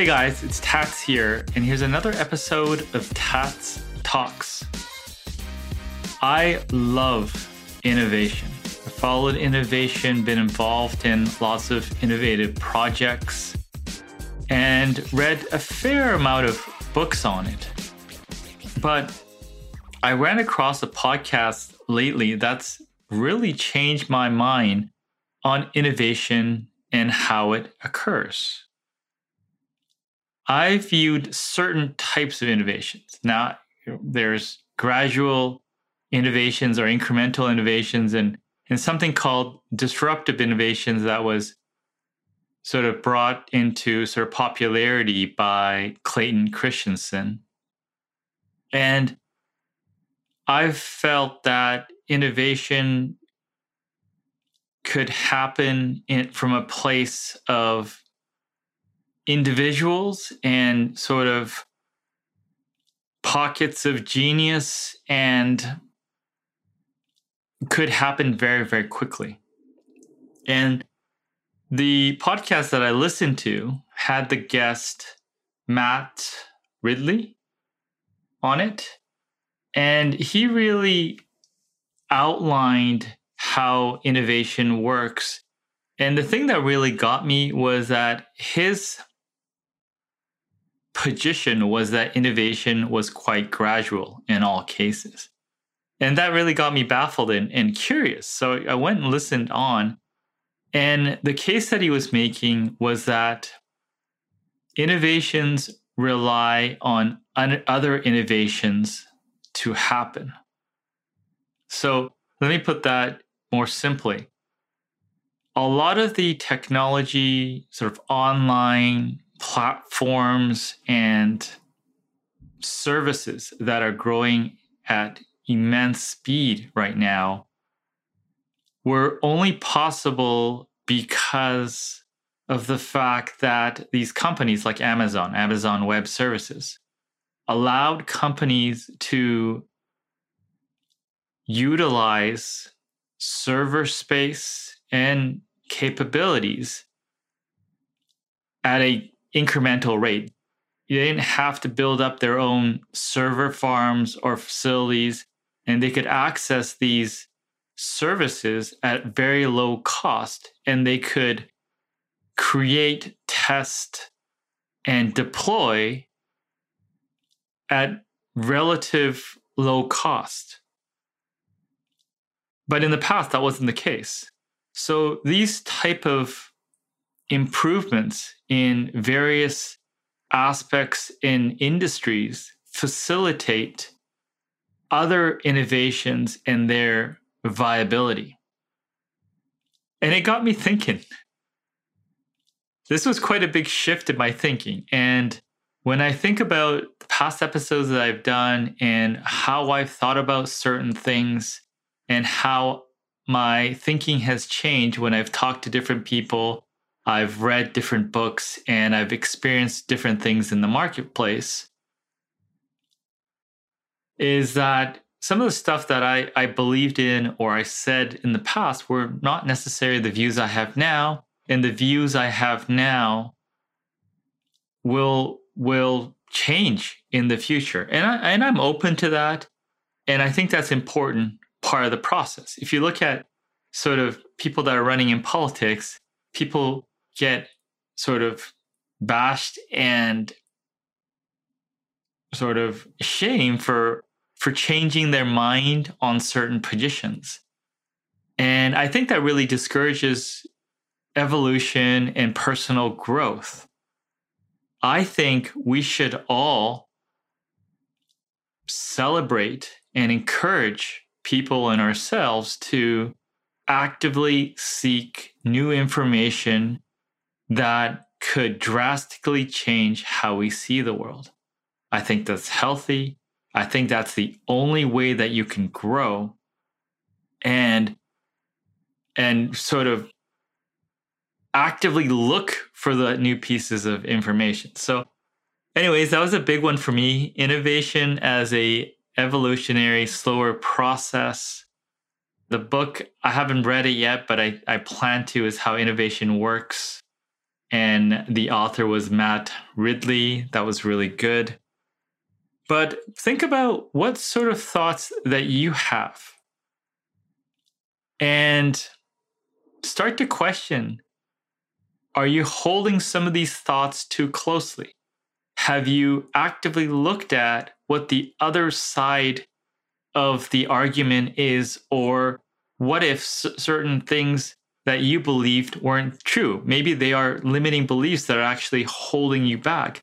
Hey guys, it's Tats here, and here's another episode of Tats Talks. I love innovation. I followed innovation, been involved in lots of innovative projects, and read a fair amount of books on it. But I ran across a podcast lately that's really changed my mind on innovation and how it occurs. I viewed certain types of innovations. Now, there's gradual innovations or incremental innovations, and, and something called disruptive innovations that was sort of brought into sort of popularity by Clayton Christensen. And I've felt that innovation could happen in, from a place of individuals and sort of pockets of genius and could happen very, very quickly. And the podcast that I listened to had the guest Matt Ridley on it. And he really outlined how innovation works. And the thing that really got me was that his position was that innovation was quite gradual in all cases. And that really got me baffled and, and curious. So I went and listened on. And the case that he was making was that innovations rely on un- other innovations to happen. So let me put that more simply. A lot of the technology, sort of online platforms and services that are growing at immense speed right now were only possible because of the fact that these companies like Amazon, Amazon Web Services, allowed companies to utilize server space and capabilities at a incremental rate. They didn't have to build up their own server farms or facilities, and they could access these services at very low cost, and they could create, test, and deploy at relative low cost. But in the past, that wasn't the case. So these type of improvements in various aspects in industries facilitate other innovations and their viability. And it got me thinking. This was quite a big shift in my thinking. And when I think about past episodes that I've done and how I've thought about certain things and how my thinking has changed when I've talked to different people I've read different books and I've experienced different things in the marketplace is that some of the stuff that I, I believed in or I said in the past were not necessarily the views I have now. And the views I have now will will change in the future. And I and I'm open to that. And I think that's important part of the process. If you look at sort of people that are running in politics, people get sort of bashed and sort of shame for for changing their mind on certain positions. And I think that really discourages evolution and personal growth. I think we should all celebrate and encourage people and ourselves to actively seek new information that could drastically change how we see the world. I think that's healthy. I think that's the only way that you can grow and and sort of actively look for the new pieces of information. So anyways, that was a big one for me. Innovation as a evolutionary slower process. The book I haven't read it yet, but I, I plan to is how innovation works and the author was Matt Ridley. That was really good. But think about what sort of thoughts that you have and start to question are you holding some of these thoughts too closely? Have you actively looked at what the other side of the argument is, or what if certain things that you believed weren't true? Maybe they are limiting beliefs that are actually holding you back.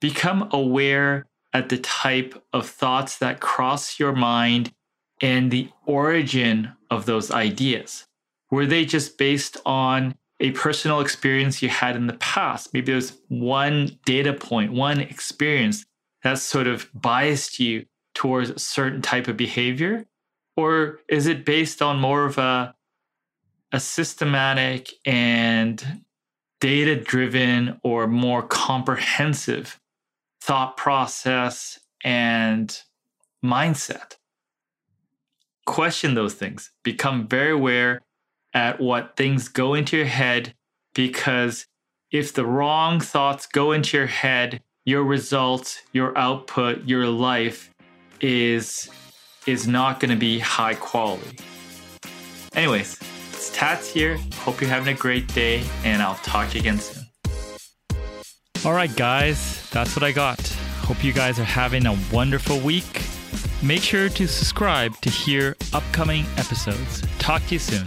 Become aware at the type of thoughts that cross your mind and the origin of those ideas. Were they just based on a personal experience you had in the past? Maybe there's one data point, one experience that sort of biased you towards a certain type of behavior? Or is it based on more of a, a systematic and data driven or more comprehensive thought process and mindset? question those things, become very aware at what things go into your head because if the wrong thoughts go into your head, your results, your output, your life is is not going to be high quality. Anyways, it's Tats here. Hope you're having a great day and I'll talk to you again soon. All right, guys, that's what I got. Hope you guys are having a wonderful week. Make sure to subscribe to hear upcoming episodes. Talk to you soon.